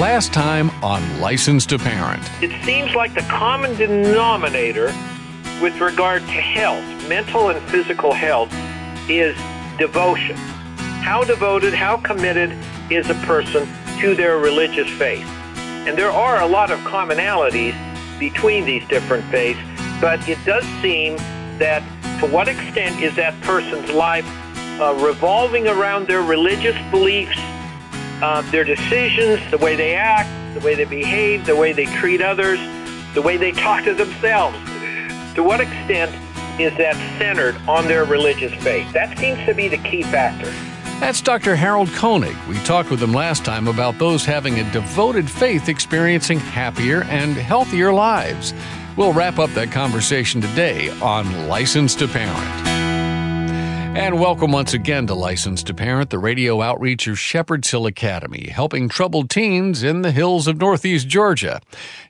Last time on License to Parent. It seems like the common denominator with regard to health, mental and physical health, is devotion. How devoted, how committed is a person to their religious faith? And there are a lot of commonalities between these different faiths, but it does seem that to what extent is that person's life uh, revolving around their religious beliefs, uh, their decisions, the way they act, the way they behave, the way they treat others, the way they talk to themselves. To what extent is that centered on their religious faith? That seems to be the key factor. That's Dr. Harold Koenig. We talked with him last time about those having a devoted faith experiencing happier and healthier lives. We'll wrap up that conversation today on License to Parent. And welcome once again to License to Parent, the radio outreach of Shepherd's Hill Academy, helping troubled teens in the hills of Northeast Georgia.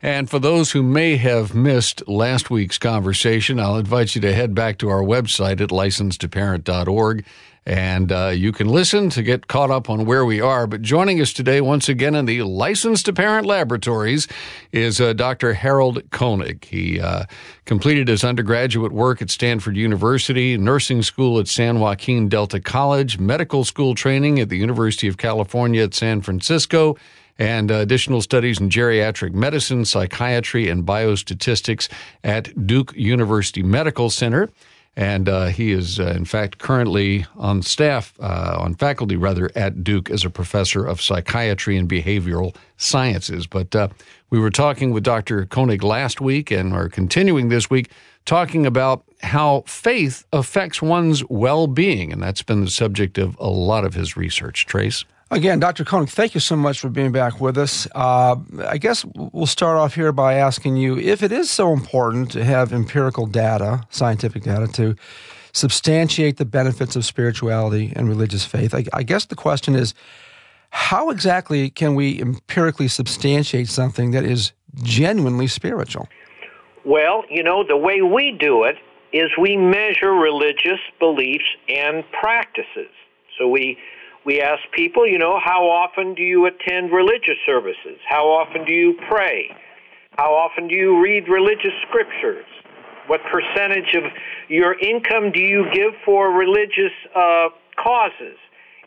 And for those who may have missed last week's conversation, I'll invite you to head back to our website at license2parent.org and uh, you can listen to get caught up on where we are. But joining us today, once again, in the Licensed to Parent Laboratories is uh, Dr. Harold Koenig. He uh, completed his undergraduate work at Stanford University, nursing school at San Joaquin Delta College, medical school training at the University of California at San Francisco and uh, additional studies in geriatric medicine, psychiatry, and biostatistics at Duke University Medical Center and uh, he is uh, in fact currently on staff uh, on faculty rather at duke as a professor of psychiatry and behavioral sciences. But uh, we were talking with dr koenig last week and are continuing this week talking about how faith affects one's well-being. And that's been the subject of a lot of his research. Trace Again, Dr. Koenig, thank you so much for being back with us. Uh, I guess we'll start off here by asking you if it is so important to have empirical data, scientific data, to substantiate the benefits of spirituality and religious faith. I, I guess the question is how exactly can we empirically substantiate something that is genuinely spiritual? Well, you know, the way we do it is we measure religious beliefs and practices. So we we ask people, you know, how often do you attend religious services? How often do you pray? How often do you read religious scriptures? What percentage of your income do you give for religious uh, causes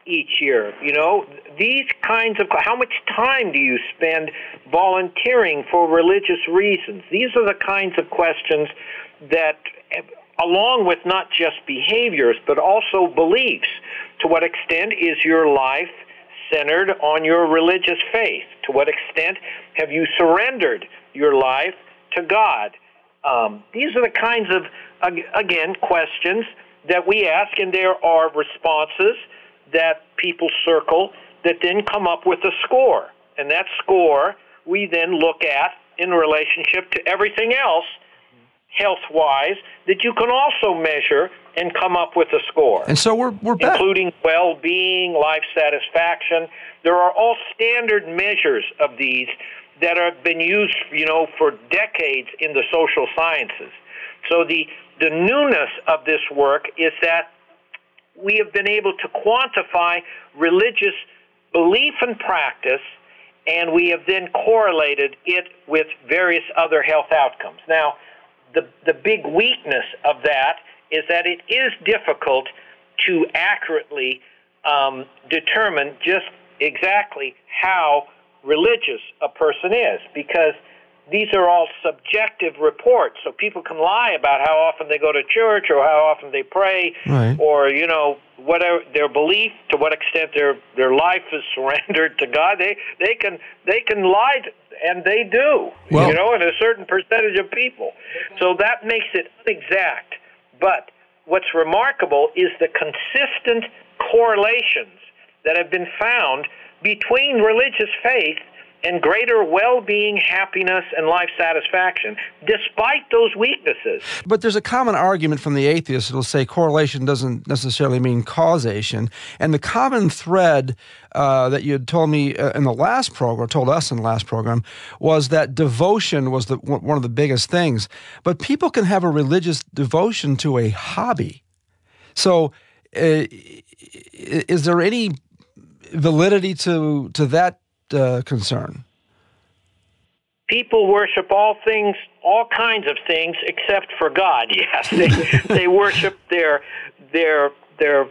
each year? You know, these kinds of how much time do you spend volunteering for religious reasons? These are the kinds of questions that along with not just behaviors but also beliefs to what extent is your life centered on your religious faith? To what extent have you surrendered your life to God? Um, these are the kinds of, again, questions that we ask, and there are responses that people circle that then come up with a score. And that score we then look at in relationship to everything else health wise that you can also measure and come up with a score. And so we're, we're back. Including well being, life satisfaction. There are all standard measures of these that have been used, you know, for decades in the social sciences. So the, the newness of this work is that we have been able to quantify religious belief and practice, and we have then correlated it with various other health outcomes. Now, the, the big weakness of that is that it is difficult to accurately um, determine just exactly how religious a person is because these are all subjective reports so people can lie about how often they go to church or how often they pray right. or you know whatever their belief to what extent their their life is surrendered to god they they can they can lie to, and they do well, you know in a certain percentage of people. So that makes it inexact but what's remarkable is the consistent correlations that have been found between religious faith and greater well being, happiness, and life satisfaction, despite those weaknesses. But there's a common argument from the atheists that'll say correlation doesn't necessarily mean causation. And the common thread uh, that you had told me uh, in the last program, told us in the last program, was that devotion was the, one of the biggest things. But people can have a religious devotion to a hobby. So, uh, is there any validity to to that uh, concern? people worship all things, all kinds of things, except for God. Yes, they they worship their their their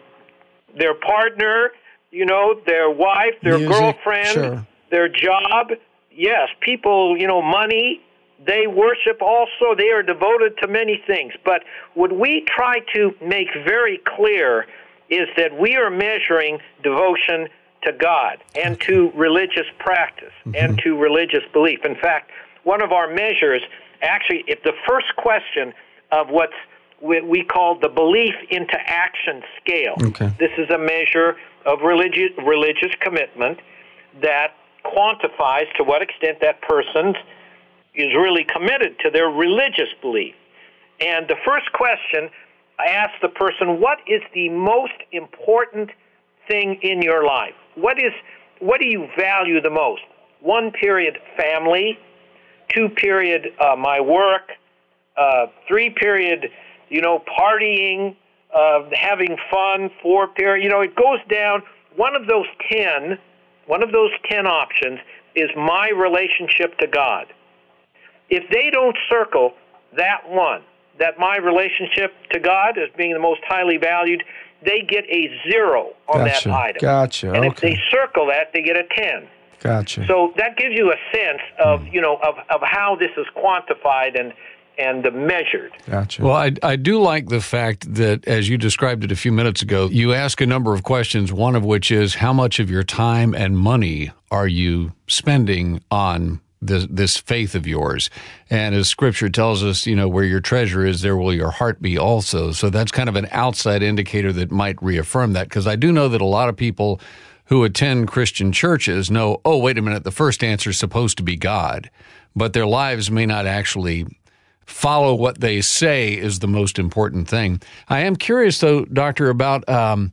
their partner, you know, their wife, their Music, girlfriend, sure. their job. Yes, people, you know, money. They worship also. They are devoted to many things. But what we try to make very clear is that we are measuring devotion to God and to religious practice mm-hmm. and to religious belief. In fact, one of our measures, actually, if the first question of what's we, we call the belief into action scale. Okay. This is a measure of religious religious commitment that quantifies to what extent that person is really committed to their religious belief. And the first question I ask the person, what is the most important thing in your life? What is what do you value the most? One period family, two period uh, my work, uh, three period you know partying, uh, having fun, four period you know it goes down. One of those ten, one of those ten options is my relationship to God. If they don't circle that one, that my relationship to God as being the most highly valued, they get a zero on Gotcha. that item. Gotcha. And if Okay. they circle that, they get a 10. Gotcha. So that gives you a sense of, Hmm. you know, of, of how this is quantified and, and measured. gotcha. Well, I, I do like the fact that, as you described it a few minutes ago, you ask a number of questions, one of which is how much of your time and money are you spending on this, this faith of yours? And as scripture tells us, you know, where your treasure is, there will your heart be also. So that's kind of an outside indicator that might reaffirm that. Because I do know that a lot of people who attend Christian churches know, oh, wait a minute, the first answer is supposed to be God, but their lives may not actually follow what they say is the most important thing. I am curious, though, Doctor, about um,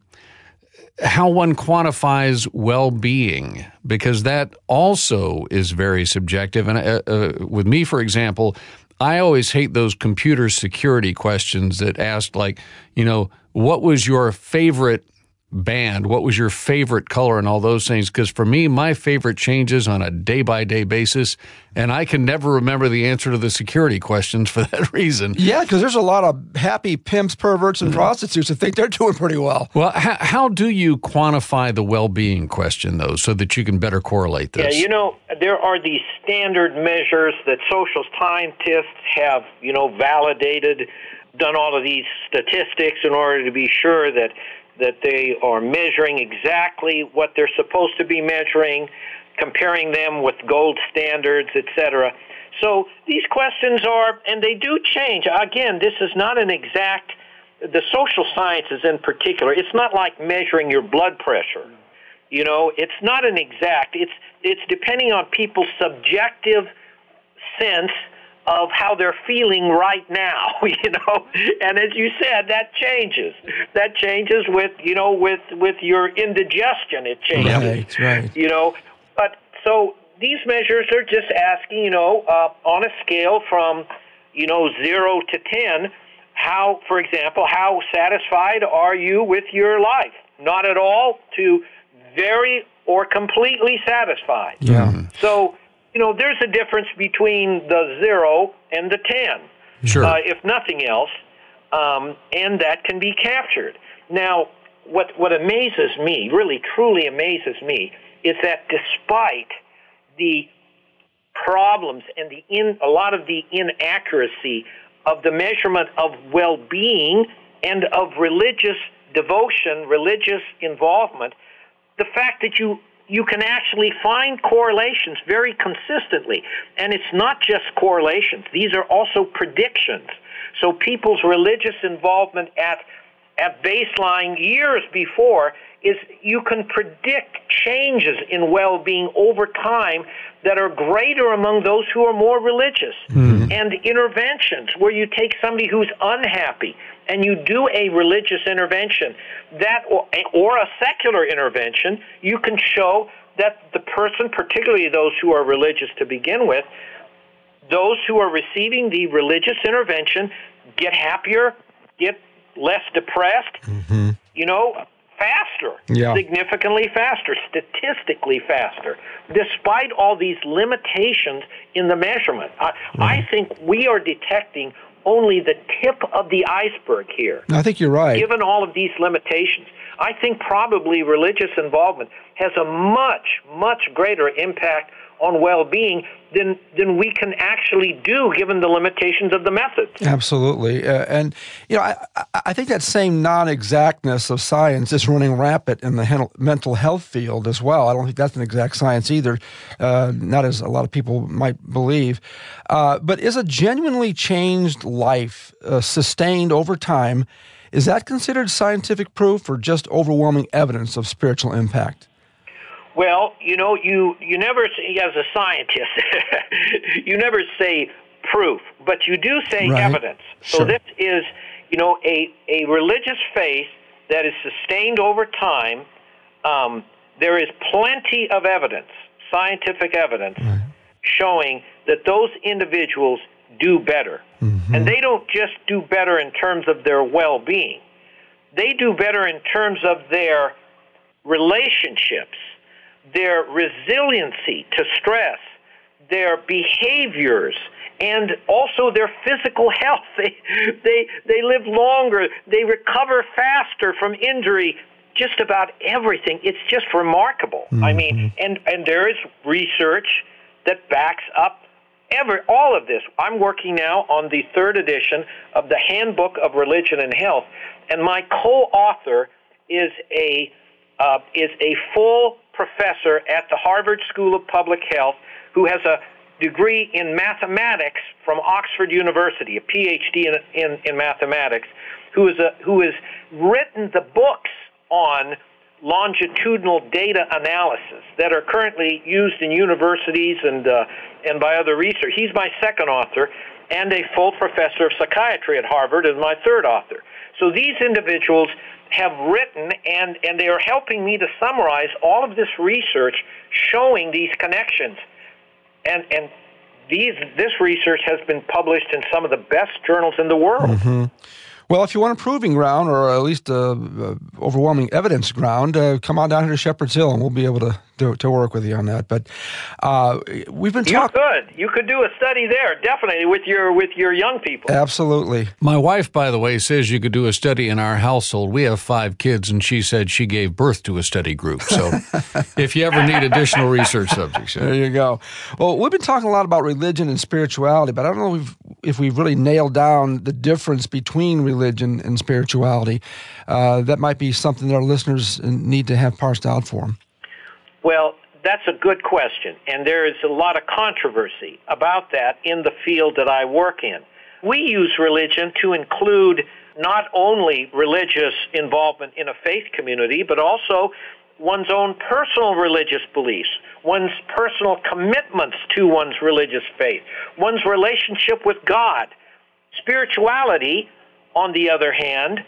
how one quantifies well being, because that also is very subjective. And uh, uh, with me, for example, I always hate those computer security questions that ask, like, you know, what was your favorite band? What was your favorite color and all those things? Because for me, my favorite changes on a day by day basis, and I can never remember the answer to the security questions for that reason. yeah, because there's a lot of happy pimps, perverts, and mm-hmm. prostitutes that think they're doing pretty well. Well, how, how do you quantify the well being question, though, so that you can better correlate this? Yeah, you know, there are these standard measures that social scientists have, you know, validated, done all of these statistics in order to be sure that that they are measuring exactly what they're supposed to be measuring, comparing them with gold standards, etc. So these questions are, and they do change. Again, this is not an exact. The social sciences, in particular, it's not like measuring your blood pressure. You know, it's not an exact. It's it's depending on people's subjective sense of how they're feeling right now, you know. And as you said, that changes. That changes with, you know, with with your indigestion it changes. Right, right. You know, but so these measures are just asking, you know, uh, on a scale from, you know, 0 to 10, how for example, how satisfied are you with your life? Not at all to very or completely satisfied. Yeah. So, you know, there's a difference between the zero and the 10, Sure. uh, if nothing else, um, and that can be captured. Now, what, what amazes me, really truly amazes me, is that despite the problems and the in, a lot of the inaccuracy of the measurement of well-being and of religious devotion, religious involvement, the fact that you you can actually find correlations very consistently. And it's not just correlations. These are also predictions. So people's religious involvement at at baseline years before is you can predict changes in well-being over time that are greater among those who are more religious hmm. and interventions where you take somebody who's unhappy and you do a religious intervention that or, or a secular intervention you can show that the person particularly those who are religious to begin with those who are receiving the religious intervention get happier get less depressed you know faster, yeah. significantly faster, statistically faster, despite all these limitations in the measurement. I, mm-hmm. I think we are detecting only the tip of the iceberg here. I think you're right. Given all of these limitations, I think probably religious involvement has a much, much greater impact on well-being than than we can actually do given the limitations of the method. Absolutely, uh, and you know, I, I think that same non-exactness of science is running rampant in the mental health field as well. I don't think that's an exact science either, uh, not as a lot of people might believe. Uh, but is a genuinely changed life uh, sustained over time? Is that considered scientific proof or just overwhelming evidence of spiritual impact? Well, you know, you you never as a scientist, you never say proof, but you do say right. evidence. Sure. So this is, you know, a a religious faith that is sustained over time. Um, there is plenty of evidence, scientific evidence, right. showing that those individuals do better, mm-hmm. and they don't just do better in terms of their well-being. They do better in terms of their relationships their resiliency to stress, their behaviors, and also their physical health. They, they, they live longer, they recover faster from injury, just about everything. It's just remarkable. Mm-hmm. I mean, and, and there is research that backs up every, all of this. I'm working now on the third edition of the Handbook of Religion and Health, and my co author is a, uh, is a full professor at the Harvard School of Public Health who has a degree in mathematics from Oxford University, a PhD in, in, in mathematics, who, is a, who has written the books on longitudinal data analysis that are currently used in universities and, uh, and by other research. He's my second author, and a full professor of psychiatry at Harvard is my third author. So these individuals have written and, and they are helping me to summarize all of this research showing these connections. And, and these, this research has been published in some of the best journals in the world. Mm-hmm. Well, if you want a proving ground or at least a, a overwhelming evidence ground, uh, come on down here to Shepherd's Hill and we'll be able to to, to work with you on that. But uh, we've been talking. You could. You could do a study there, definitely with your with your young people. Absolutely. My wife, by the way, says you could do a study in our household. We have five kids, and she said she gave birth to a study group. So, if you ever need additional research subjects, there you go. Well, we've been talking a lot about religion and spirituality, but I don't know if, if we've really nailed down the difference between religion and spirituality. Uh, that might be something that our listeners need to have parsed out for them. Well, that's a good question, and there is a lot of controversy about that in the field that I work in. We use religion to include not only religious involvement in a faith community, but also one's own personal religious beliefs, one's personal commitments to one's religious faith, one's relationship with God. Spirituality, on the other hand,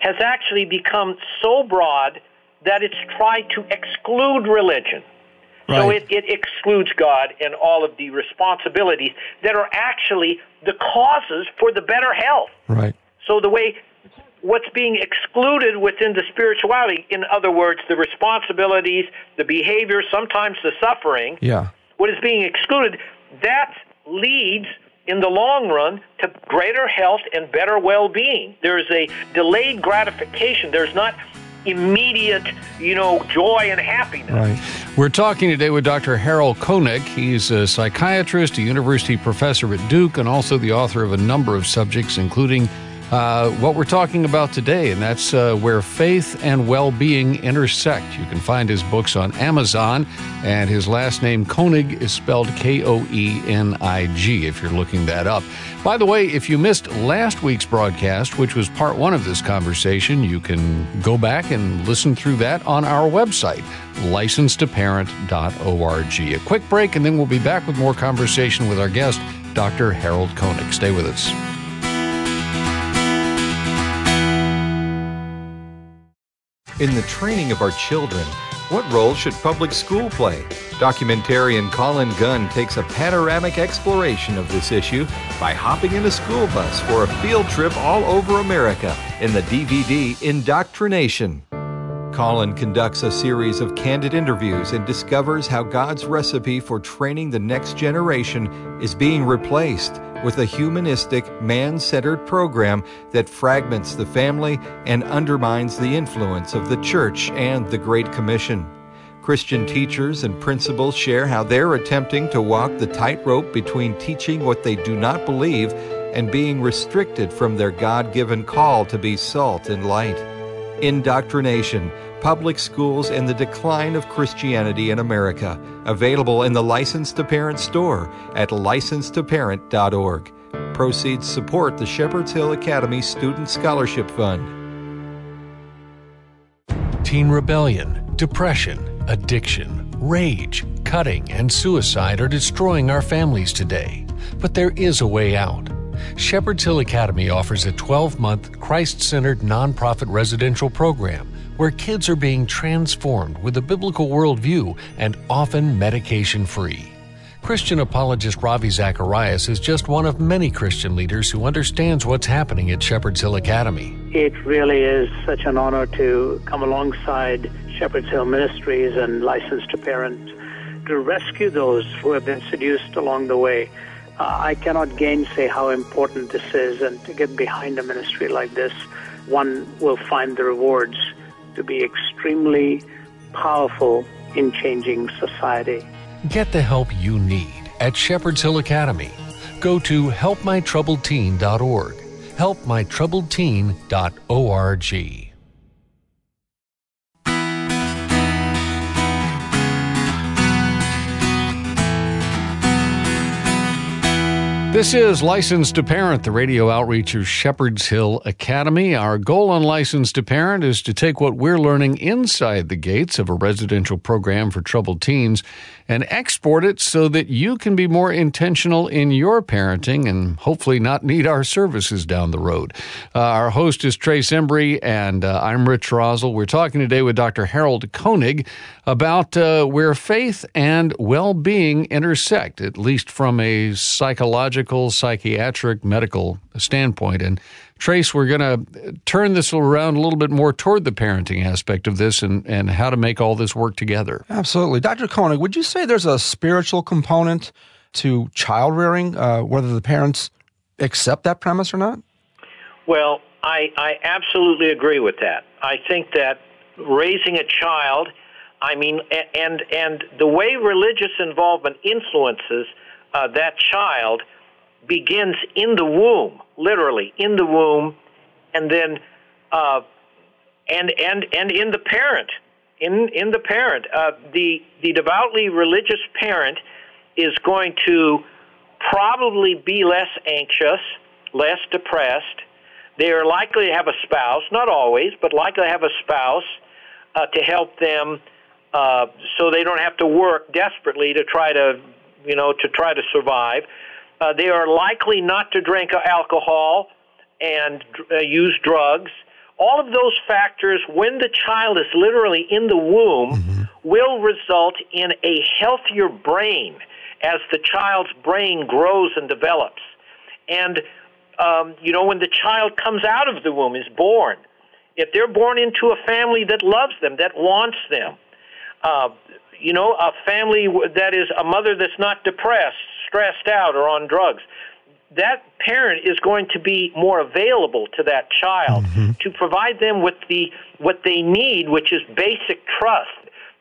has actually become so broad that it's tried to exclude religion. Right. So it, it excludes God and all of the responsibilities that are actually the causes for the better health. Right. So the way what's being excluded within the spirituality, in other words, the responsibilities, the behavior, sometimes the suffering, yeah. what is being excluded, that leads in the long run to greater health and better well-being. There is a delayed gratification. There's not immediate, you know, joy and happiness. Right. We're talking today with Dr. Harold Koenig. He's a psychiatrist, a university professor at Duke, and also the author of a number of subjects, including uh, what we're talking about today, and that's uh, where faith and well being intersect. You can find his books on Amazon, and his last name, Koenig, is spelled K O E N I G, if you're looking that up. By the way, if you missed last week's broadcast, which was part one of this conversation, you can go back and listen through that on our website, licensed2parent.org. A quick break, and then we'll be back with more conversation with our guest, Dr. Harold Koenig. Stay with us. In the training of our children, what role should public school play? Documentarian Colin Gunn takes a panoramic exploration of this issue by hopping in a school bus for a field trip all over America in the DVD Indoctrination. Colin conducts a series of candid interviews and discovers how God's recipe for training the next generation is being replaced with a humanistic, man centered program that fragments the family and undermines the influence of the church and the Great Commission. Christian teachers and principals share how they're attempting to walk the tightrope between teaching what they do not believe and being restricted from their God given call to be salt and light. Indoctrination, Public Schools, and the Decline of Christianity in America. Available in the License to Parent store at licensetoparent.org. Proceeds support the Shepherd's Hill Academy Student Scholarship Fund. Teen rebellion, depression, addiction, rage, cutting, and suicide are destroying our families today. But there is a way out. Shepherd's Hill Academy offers a 12 month Christ centered nonprofit residential program where kids are being transformed with a biblical worldview and often medication free. Christian apologist Ravi Zacharias is just one of many Christian leaders who understands what's happening at Shepherd's Hill Academy. It really is such an honor to come alongside Shepherd's Hill Ministries and Licensed to Parent to rescue those who have been seduced along the way. I cannot gainsay how important this is, and to get behind a ministry like this, one will find the rewards to be extremely powerful in changing society. Get the help you need at Shepherd's Hill Academy. Go to helpmytroubledteen.org. Helpmytroubledteen.org. This is Licensed to Parent, the radio outreach of Shepherd's Hill Academy. Our goal on Licensed to Parent is to take what we're learning inside the gates of a residential program for troubled teens and export it so that you can be more intentional in your parenting and hopefully not need our services down the road. Uh, our host is Trace Embry, and uh, I'm Rich Rosell. We're talking today with Dr. Harold Koenig about uh, where faith and well being intersect, at least from a psychological, psychiatric, medical standpoint. And Trace, we're going to turn this around a little bit more toward the parenting aspect of this and, and how to make all this work together. Absolutely. Dr. Koenig, would you say there's a spiritual component to child rearing, uh, whether the parents accept that premise or not? Well, I, I absolutely agree with that. I think that raising a child, I mean, and, and the way religious involvement influences uh, that child – begins in the womb, literally in the womb, and then uh, and and and in the parent, in in the parent, uh, the the devoutly religious parent is going to probably be less anxious, less depressed. They are likely to have a spouse, not always, but likely to have a spouse uh, to help them, uh, so they don't have to work desperately to try to, you know, to try to survive. Uh, they are likely not to drink alcohol and uh, use drugs. All of those factors, when the child is literally in the womb, mm-hmm. will result in a healthier brain as the child's brain grows and develops. And, um, you know, when the child comes out of the womb, is born, if they're born into a family that loves them, that wants them, uh, you know, a family that is a mother that's not depressed, stressed out or on drugs, that parent is going to be more available to that child mm-hmm. to provide them with the what they need, which is basic trust.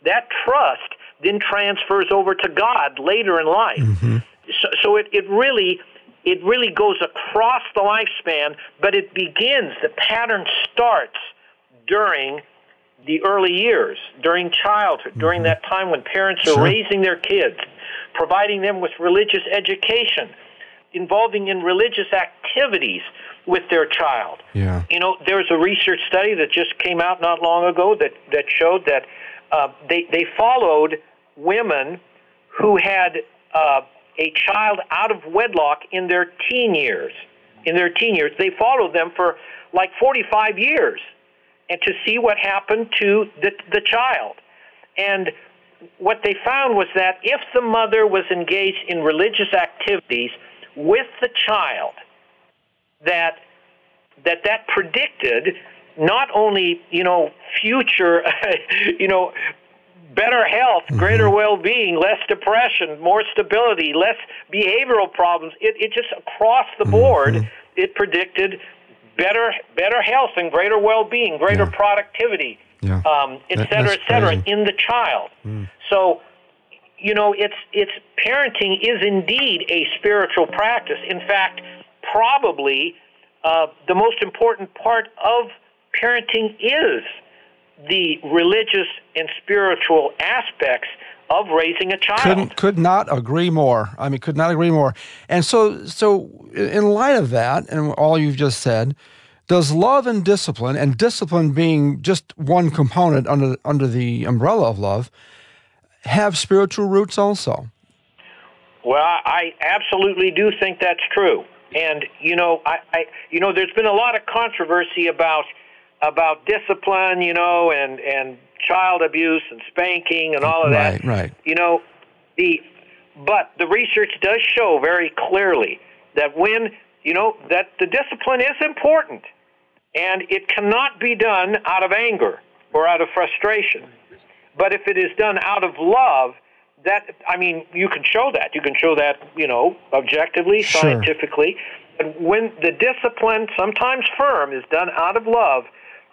That trust then transfers over to God later in life. Mm-hmm. So, so it, it really it really goes across the lifespan, but it begins. The pattern starts during the early years, during childhood, mm-hmm. during that time when parents are sure. raising their kids providing them with religious education, involving in religious activities with their child. Yeah. You know, there's a research study that just came out not long ago that, that showed that uh, they, they followed women who had uh, a child out of wedlock in their teen years. In their teen years, they followed them for like 45 years, and to see what happened to the the child. And what they found was that if the mother was engaged in religious activities with the child, that that that predicted not only you know future, you know better health, mm-hmm. greater well-being, less depression, more stability, less behavioral problems. It, it just across the board, mm-hmm. it predicted better better health and greater well-being, greater yeah. productivity, yeah. um, et that, cetera, et cetera, crazy. in the child. Mm. So, you know, it's it's parenting is indeed a spiritual practice. In fact, probably uh, the most important part of parenting is the religious and spiritual aspects of raising a child. Couldn't, could not agree more. I mean, could not agree more. And so, so in light of that and all you've just said, does love and discipline, and discipline being just one component under under the umbrella of love, have spiritual roots also? Well, I absolutely do think that's true. And you know, I, I you know, there's been a lot of controversy about about discipline, you know, and and child abuse and spanking and all of that. Right, right. You know, the but the research does show very clearly that when you know that the discipline is important and it cannot be done out of anger or out of frustration. But if it is done out of love, that I mean, you can show that. You can show that, you know, objectively, sure. scientifically. And when the discipline, sometimes firm, is done out of love,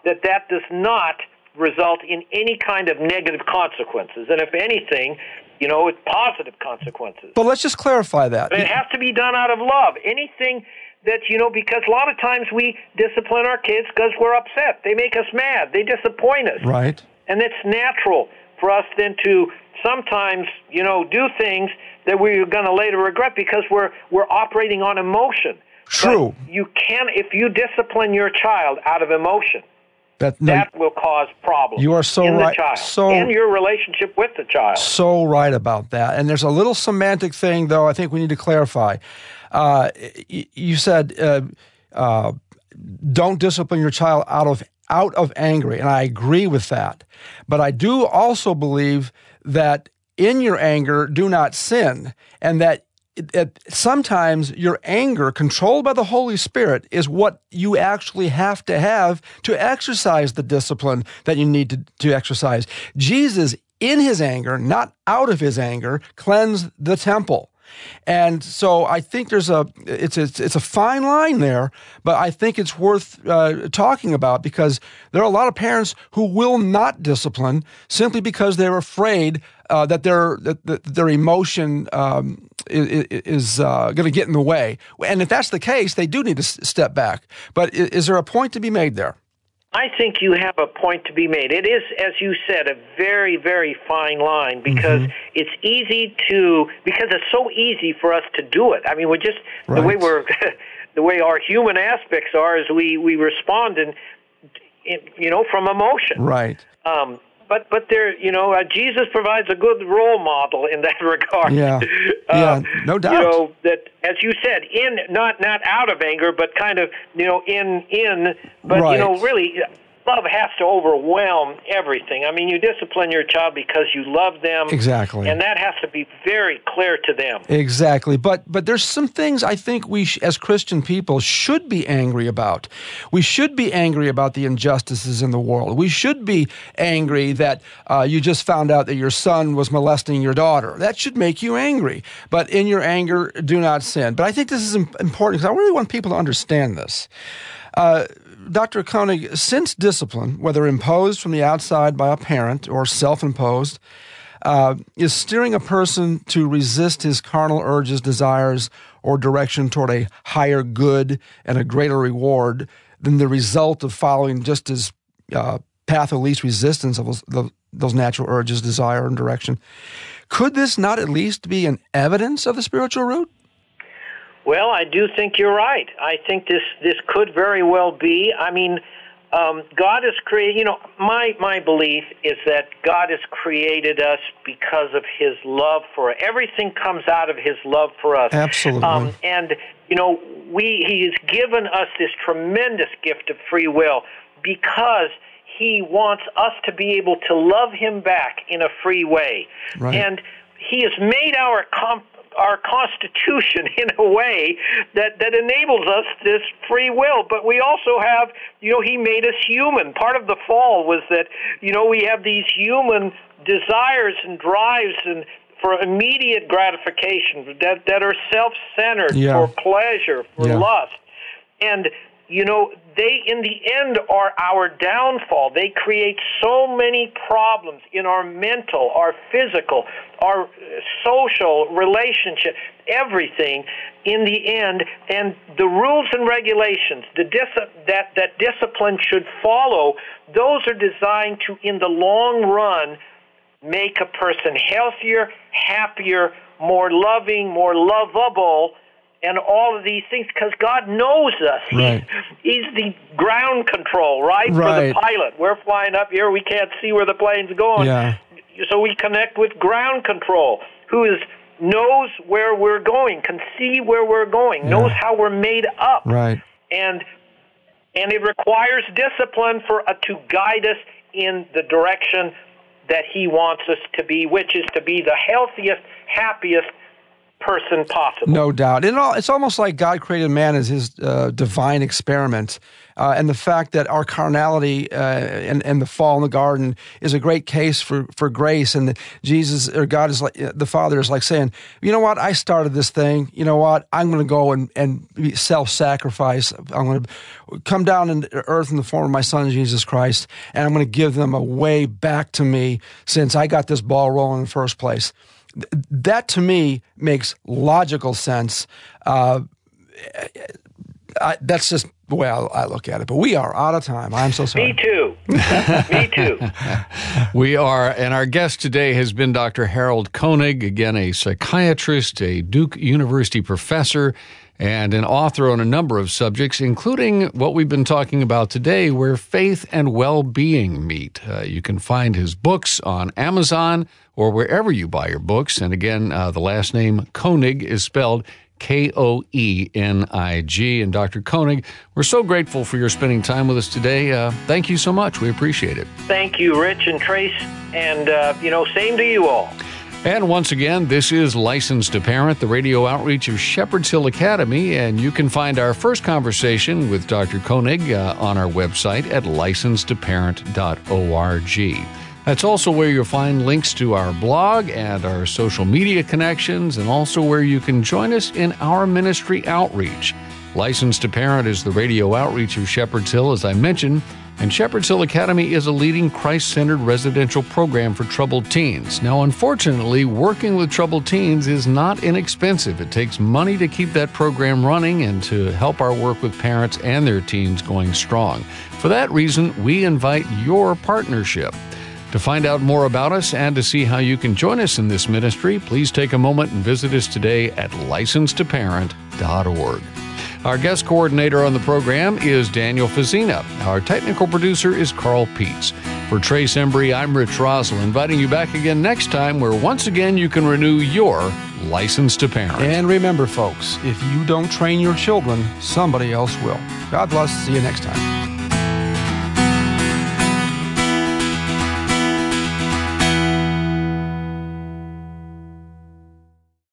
that that does not result in any kind of negative consequences. And if anything, you know, it's positive consequences. But let's just clarify that. But it has to be done out of love. Anything that, you know, because a lot of times we discipline our kids because we're upset. They make us mad. They disappoint us. Right. And it's natural for us then to sometimes, you know, do things that we're going to later regret because we're we're operating on emotion. True. But you can if you discipline your child out of emotion that, no, that will cause problems. You are so in right. Child, so in your relationship with the child. So right about that. And there's a little semantic thing, though. I think we need to clarify. Uh, you said uh, uh, don't discipline your child out of out of anger, and I agree with that. But I do also believe that in your anger, do not sin, and that sometimes your anger, controlled by the Holy Spirit, is what you actually have to have to exercise the discipline that you need to, to exercise. Jesus, in his anger, not out of his anger, cleansed the temple. And so I think there's a it's a, it's a fine line there, but I think it's worth uh, talking about because there are a lot of parents who will not discipline simply because they're afraid uh, that their that, their emotion um, is, is uh, going to get in the way. And if that's the case, they do need to step back. But is, is there a point to be made there? I think you have a point to be made. It is, as you said, a very, very fine line because mm-hmm. it's easy to because it's so easy for us to do it. I mean, we're just right. the way we're the way our human aspects are is we we respond and you know from emotion. Right. Um, but but there, you know, uh, Jesus provides a good role model in that regard. Yeah, uh, yeah, no doubt. You know that, as you said, in not not out of anger, but kind of you know in in, but right. you know really love has to overwhelm everything. I mean, you discipline your child because you love them. Exactly. And that has to be very clear to them. Exactly. But but there's some things I think we sh- as Christian people should be angry about. We should be angry about the injustices in the world. We should be angry that uh, you just found out that your son was molesting your daughter. That should make you angry. But in your anger, do not sin. But I think this is important because I really want people to understand this. Uh, Dr. Koenig, since discipline, whether imposed from the outside by a parent or self imposed, uh, is steering a person to resist his carnal urges, desires, or direction toward a higher good and a greater reward than the result of following just his uh, path of least resistance of those, those natural urges, desire, and direction. Could this not at least be an evidence of the spiritual root? Well, I do think you're right. I think this this could very well be. I mean, um, God has created. You know, my my belief is that God has created us because of His love for us. Everything comes out of His love for us. Absolutely. Um, and you know, we He has given us this tremendous gift of free will because He wants us to be able to love Him back in a free way. Right. And He has made our comp- our constitution in a way that that enables us this free will but we also have you know he made us human part of the fall was that you know we have these human desires and drives and for immediate gratification that that are self-centered Yeah. for pleasure for Yeah. lust and you know they in the end are our downfall. They create so many problems in our mental our physical our uh, social relationship everything in the end. And the rules and regulations the dis- that that discipline should follow those are designed to in the long run make a person healthier happier more loving more lovable and all of these things because God knows us. Right. He's, he's the ground control, right? For the pilot. We're flying up here, we can't see where the plane's going. Yeah. So we connect with ground control, who is knows where we're going, can see where we're going, knows how we're made up. Right. And and it requires discipline for uh, to guide us in the direction that he wants us to be, which is to be the healthiest, happiest person possible. No doubt. It all, it's almost like God created man as his uh, divine experiment. Uh, and the fact that our carnality uh, and, and the fall in the garden is a great case for, for grace. And Jesus or God is like, the Father is like saying, you know what? I started this thing. You know what? I'm going to go and, and self sacrifice. I'm going to come down in earth in the form of my son, Jesus Christ, and I'm going to give them a way back to me since I got this ball rolling in the first place th- that to me makes logical sense. Uh, I, that's just the way I, I look at it. But we are out of time. I'm so sorry. Me too. Me too. We are, and our guest today has been Dr. Harold Koenig, again, a psychiatrist, a Duke University professor, and an author on a number of subjects, including what we've been talking about today, where faith and well being meet. Uh, you can find his books on Amazon or wherever you buy your books. And again, uh, the last name Koenig is spelled K O E N I G. And Dr. Koenig, we're so grateful for your spending time with us today. Uh, thank you so much. We appreciate it. Thank you, Rich and Trace. And, uh, you know, same to you all. And once again, this is Licensed to Parent, the radio outreach of Shepherd's Hill Academy. And you can find our first conversation with Dr. Koenig uh, on our website at licensetoparent.org. That's also where you'll find links to our blog and our social media connections, and also where you can join us in our ministry outreach. Licensed to Parent is the radio outreach of Shepherd's Hill, as I mentioned, and Shepherd's Hill Academy is a leading Christ centered residential program for troubled teens. Now, unfortunately, working with troubled teens is not inexpensive. It takes money to keep that program running and to help our work with parents and their teens going strong. For that reason, we invite your partnership. To find out more about us and to see how you can join us in this ministry, please take a moment and visit us today at licensetoparent.org. Our guest coordinator on the program is Daniel Fazina. Our technical producer is Carl Peets. For Trace Embry, I'm Rich Rosell, inviting you back again next time where once again you can renew your license to parent. And remember, folks, if you don't train your children, somebody else will. God bless. See you next time.